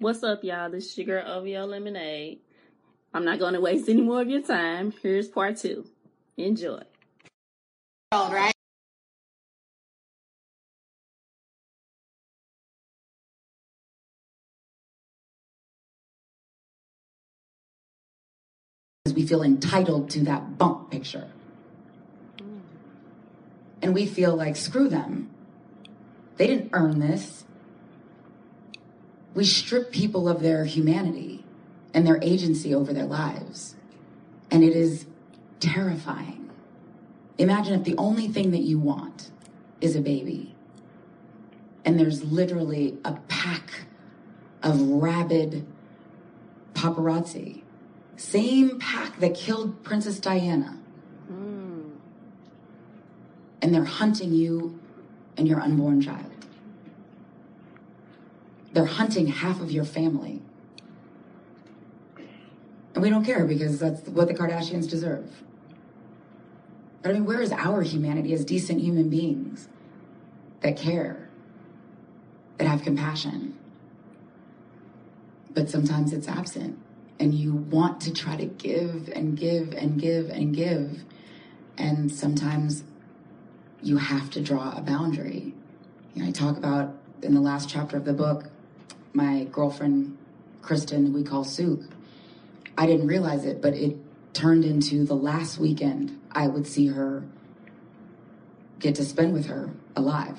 What's up, y'all? This is your girl OVO Lemonade. I'm not going to waste any more of your time. Here's part two. Enjoy. right? We feel entitled to that bump picture. Mm. And we feel like, screw them. They didn't earn this. We strip people of their humanity and their agency over their lives. And it is terrifying. Imagine if the only thing that you want is a baby, and there's literally a pack of rabid paparazzi. Same pack that killed Princess Diana. Hmm. And they're hunting you and your unborn child. They're hunting half of your family. And we don't care because that's what the Kardashians deserve. But I mean, where is our humanity as decent human beings that care, that have compassion? But sometimes it's absent, and you want to try to give and give and give and give. And sometimes you have to draw a boundary. You know, I talk about in the last chapter of the book, my girlfriend, Kristen, we call Souk. I didn't realize it, but it turned into the last weekend I would see her get to spend with her alive.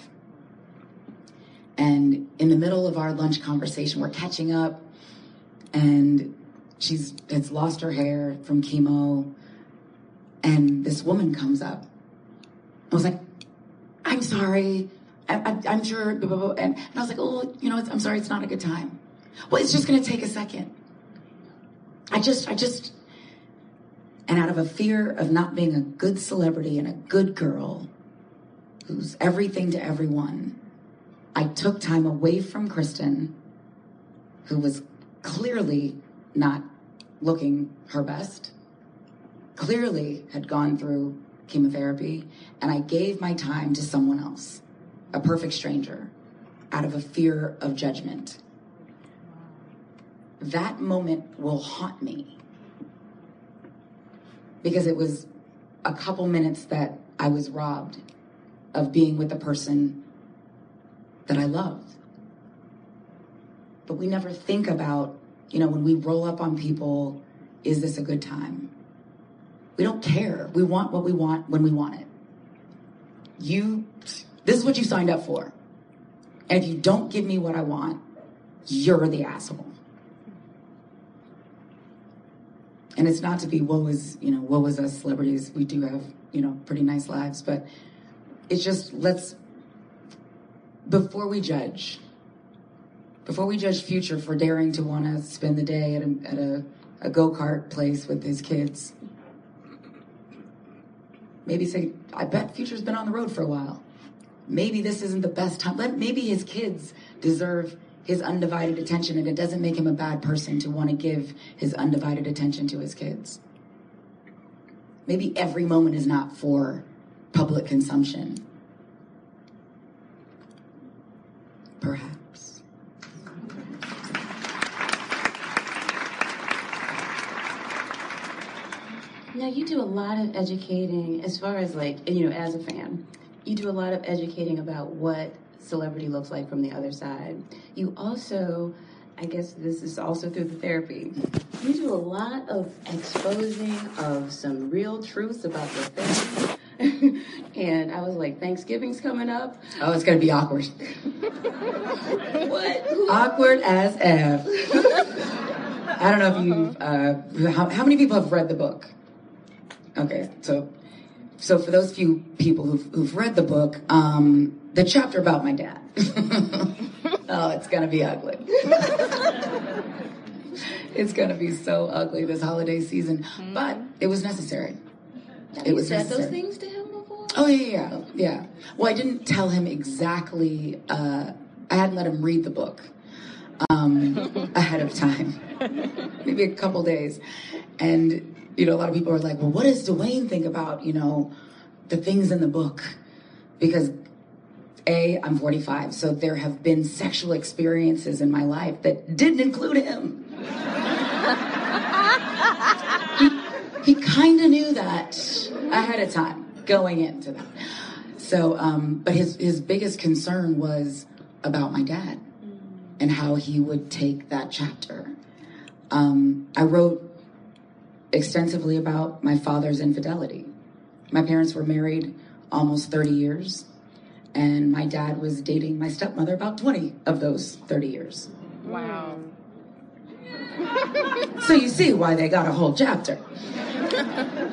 And in the middle of our lunch conversation, we're catching up, and she's has lost her hair from chemo, and this woman comes up. I was like, "I'm sorry, I, am sure," blah, blah, blah. And, and, I was like, "Oh, you know, I'm sorry, it's not a good time." Well, it's just going to take a second. I just, I just, and out of a fear of not being a good celebrity and a good girl who's everything to everyone, I took time away from Kristen, who was clearly not looking her best, clearly had gone through chemotherapy, and I gave my time to someone else, a perfect stranger, out of a fear of judgment. That moment will haunt me because it was a couple minutes that I was robbed of being with the person that I loved. But we never think about, you know, when we roll up on people, is this a good time? We don't care. We want what we want when we want it. You, this is what you signed up for. And if you don't give me what I want, you're the asshole. and it's not to be what was you know what was us celebrities we do have you know pretty nice lives but it's just let's before we judge before we judge future for daring to want to spend the day at a, at a, a go-kart place with his kids maybe say i bet future's been on the road for a while maybe this isn't the best time Let, maybe his kids deserve his undivided attention, and it doesn't make him a bad person to want to give his undivided attention to his kids. Maybe every moment is not for public consumption. Perhaps. Now, you do a lot of educating as far as like, you know, as a fan, you do a lot of educating about what celebrity looks like from the other side. You also, I guess this is also through the therapy, you do a lot of exposing of some real truths about the therapy. and I was like, Thanksgiving's coming up. Oh, it's gonna be awkward. what? Awkward as F. I don't know if you, uh, how, how many people have read the book? Okay, so so for those few people who've, who've read the book, um, the chapter about my dad. oh, it's gonna be ugly. it's gonna be so ugly this holiday season, mm-hmm. but it was necessary. Have it was said necessary. those things to him before. Oh yeah, yeah, yeah. Well, I didn't tell him exactly. Uh, I hadn't let him read the book um, ahead of time, maybe a couple days, and you know, a lot of people are like, "Well, what does Dwyane think about you know the things in the book?" Because A, I'm 45, so there have been sexual experiences in my life that didn't include him. he he kind of knew that ahead of time going into that. So, um, but his, his biggest concern was about my dad and how he would take that chapter. Um, I wrote extensively about my father's infidelity. My parents were married almost 30 years, and my dad was dating my stepmother about 20 of those 30 years. Wow. So you see why they got a whole chapter.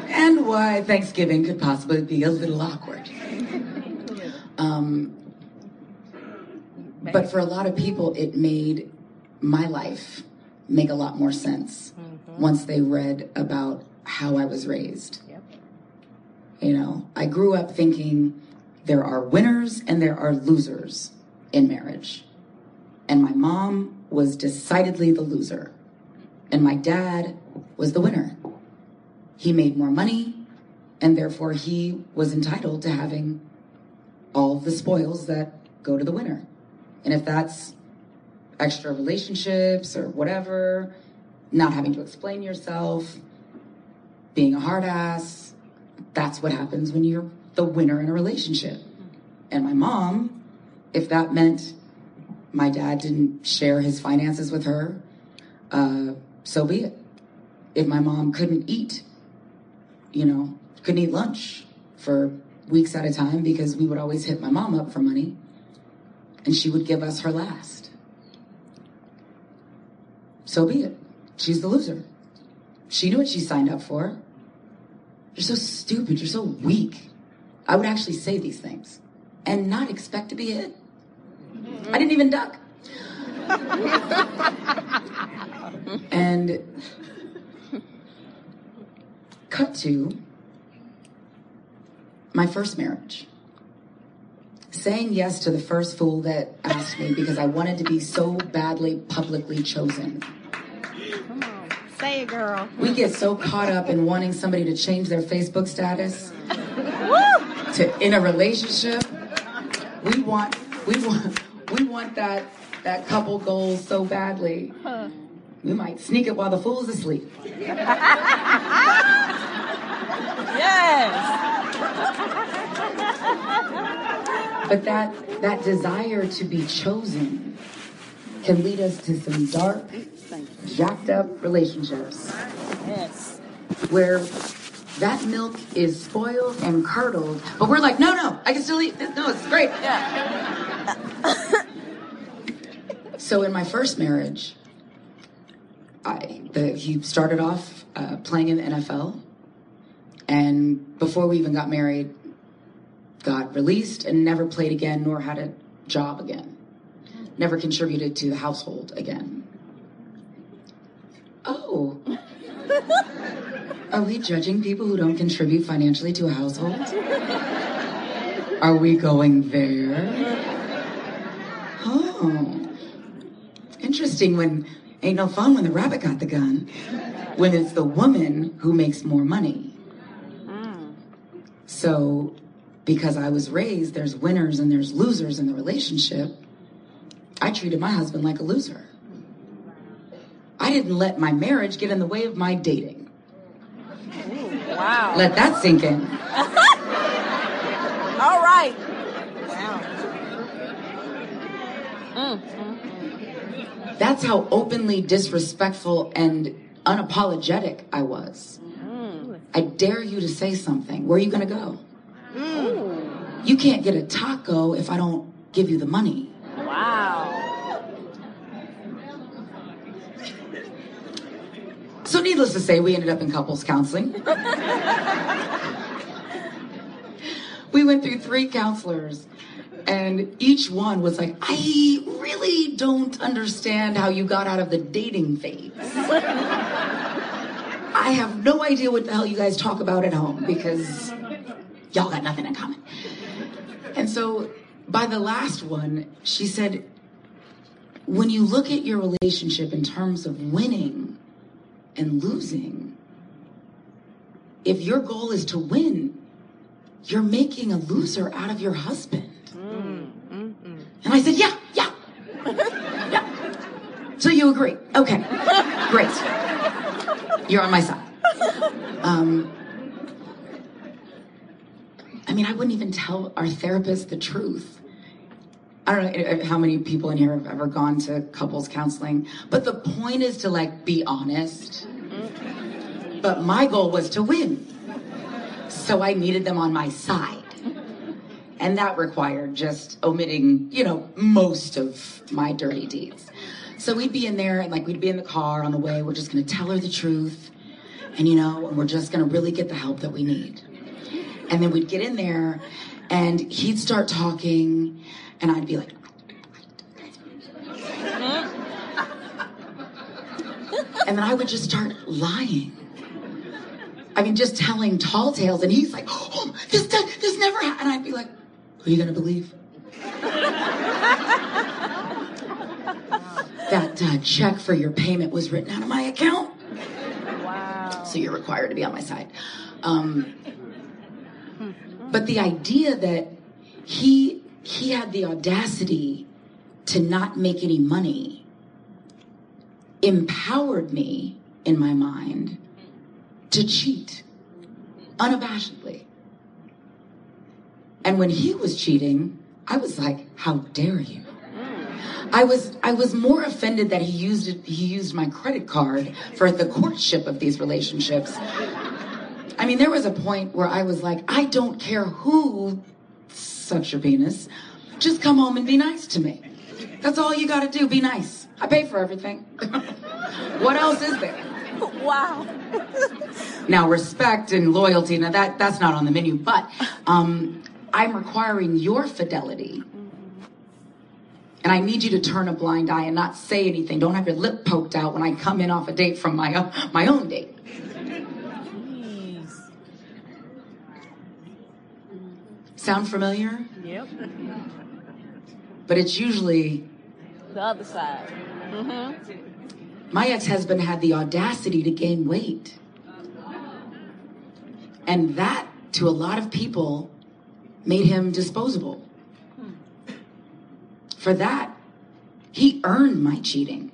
and why Thanksgiving could possibly be a little awkward. Um, but for a lot of people, it made my life make a lot more sense mm-hmm. once they read about how I was raised. Yep. You know, I grew up thinking there are winners and there are losers in marriage. And my mom was decidedly the loser. And my dad was the winner. He made more money, and therefore he was entitled to having all the spoils that go to the winner. And if that's extra relationships or whatever, not having to explain yourself, being a hard ass, that's what happens when you're the winner in a relationship. And my mom, if that meant my dad didn't share his finances with her, uh, so be it. If my mom couldn't eat, you know, couldn't eat lunch for weeks at a time because we would always hit my mom up for money and she would give us her last. So be it. She's the loser. She knew what she signed up for. You're so stupid. You're so weak. I would actually say these things and not expect to be hit. I didn't even duck. and cut to my first marriage. Saying yes to the first fool that asked me because I wanted to be so badly publicly chosen. Come on. Say it, girl. We get so caught up in wanting somebody to change their Facebook status to in a relationship. We want we want we want that that couple goals so badly. We might sneak it while the fool's asleep. Yes. But that that desire to be chosen can lead us to some dark, jacked up relationships Yes. where that milk is spoiled and curdled, but we're like, no, no, I can still eat this. No, it's great. Yeah. So in my first marriage, I the, he started off uh, playing in the NFL, and before we even got married, got released and never played again, nor had a job again. Never contributed to the household again. Oh. Are we judging people who don't contribute financially to a household? Are we going there? Oh. Interesting when ain't no fun when the rabbit got the gun. When it's the woman who makes more money. Mm. So, because I was raised, there's winners and there's losers in the relationship, I treated my husband like a loser. I didn't let my marriage get in the way of my dating. Wow. Let that sink in. All right. Wow. Mm, mm, That's how openly disrespectful and unapologetic I was. I dare you to say something. Where are you going to go? You can't get a taco if I don't give you the money. Wow. So, needless to say, we ended up in couples counseling. we went through three counselors, and each one was like, I really don't understand how you got out of the dating phase. I have no idea what the hell you guys talk about at home because y'all got nothing in common. And so, by the last one, she said, when you look at your relationship in terms of winning, and losing. If your goal is to win, you're making a loser out of your husband. And I said, yeah, yeah, yeah. So you agree? Okay, great. You're on my side. Um, mean, I wouldn't even tell our therapist the truth. I don't know uh, how many people in here have ever gone to couples counseling, but the point is to like be honest. But my goal was to win. So I needed them on my side. And that required just omitting, you know, most of my dirty deeds. So we'd be in there and like we'd be in the car on the way. We're just going to tell her the truth. And, you know, and we're just going to really get the help that we need. And then we'd get in there and he'd start talking and I'd be like, and then I would just start lying. I mean, just telling tall tales, and he's like, "Oh, this this never happened." And I'd be like, "Are you gonna believe that uh, check for your payment was written out of my account?" Wow. So you're required to be on my side. Um, but the idea that he he had the audacity to not make any money empowered me in my mind to cheat unabashedly. And when he was cheating, I was like, how dare you? I was I was more offended that he used he used my credit card for the courtship of these relationships. I mean, there was a point where I was like, I don't care who sucks your penis. Just come home and be nice to me. That's all you gotta do, be nice. I pay for everything. what else is there? Wow. Now, respect and loyalty, now that, that's not on the menu, but um, I'm requiring your fidelity. And I need you to turn a blind eye and not say anything. Don't have your lip poked out when I come in off a date from my, own, my own date. Sound familiar? Yep. But it's usually The other side. Mm-hmm. my ex husband had the audacity to gain weight. And that, to a lot of people, made him disposable. For that, he earned my cheating.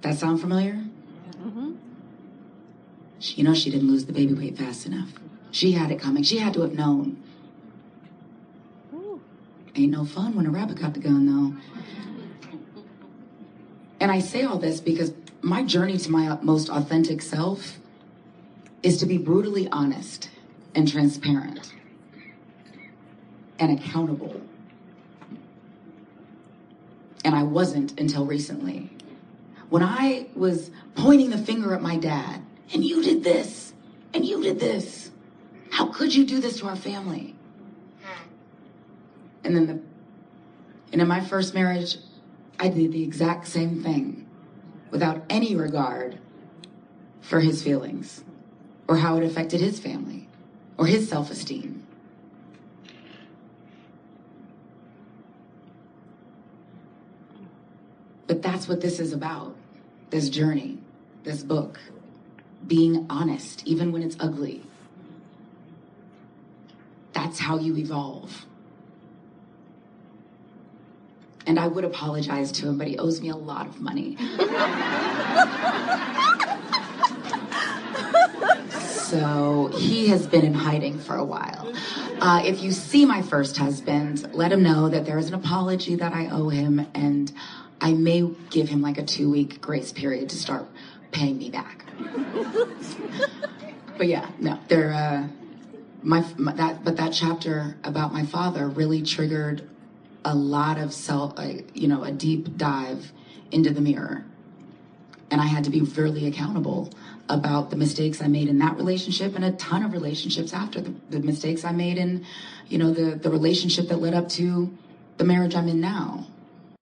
That sound familiar? You know, she didn't lose the baby weight fast enough. She had it coming. She had to have known. Ain't no fun when a rabbit got the gun, though. And I say all this because my journey to my most authentic self is to be brutally honest and transparent and accountable. And I wasn't until recently. When I was pointing the finger at my dad, and you did this, and you did this. How could you do this to our family? Hmm. And then the, and in my first marriage, I did the exact same thing without any regard for his feelings or how it affected his family or his self esteem. But that's what this is about this journey, this book. Being honest, even when it's ugly. That's how you evolve. And I would apologize to him, but he owes me a lot of money. so he has been in hiding for a while. Uh, if you see my first husband, let him know that there is an apology that I owe him, and I may give him like a two week grace period to start paying me back. but yeah, no, there. Uh, my, my that but that chapter about my father really triggered a lot of self, uh, you know, a deep dive into the mirror, and I had to be really accountable about the mistakes I made in that relationship and a ton of relationships after the, the mistakes I made in, you know, the the relationship that led up to the marriage I'm in now.